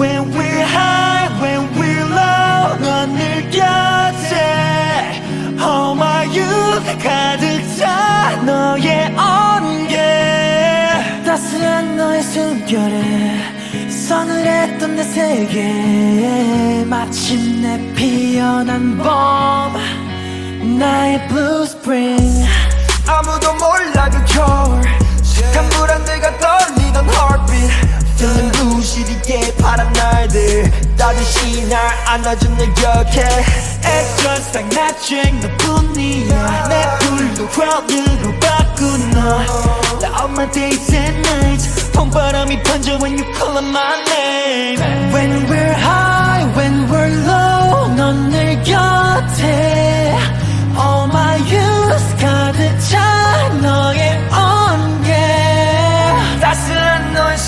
When we're high, when we're low 넌늘 곁에. All my youth 가득 차 너의 온게 따스한 너의 숨결에 서늘했던 내 세계. 마침내 피어난 봄 나의 blue spring 아무도 몰라 그 겨울 식탐 불안들과 떨리던 heartbeat. Feeling blue 시리게 파란 날들 따뜻이 날 안아준 It's just like nothing 너뿐이야 내 불도 crowd으로 바꾼 너 All my days and nights 봄바람이 번져 when you call my name When we're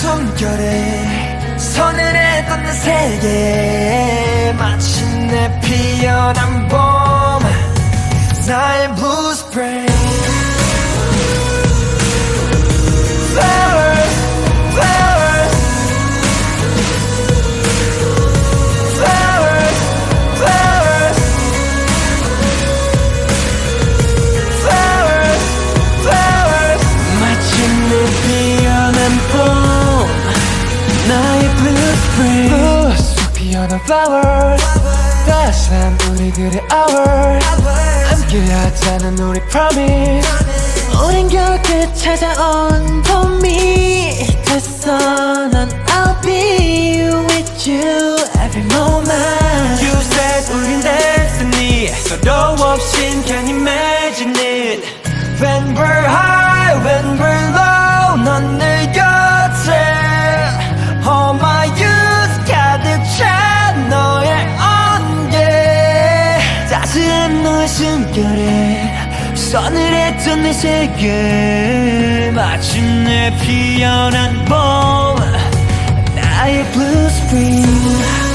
숨결에 서늘했던 내 세계 마침내 피어난 봄. 나의 Flowers, spring blue 속 피어난 flowers 따스한 우리들의 hours 함께하자는 우리 promise 우린 겨울 끝 찾아온 봄이 됐어 난 I'll be with you every moment You said 우린 destiny 서로 없인 can imagine it When we're high, when we're low 넌 내 따스한 너의 숨결에 서늘했던 내 세계. 마침내 피어난 봄 나의 blue spring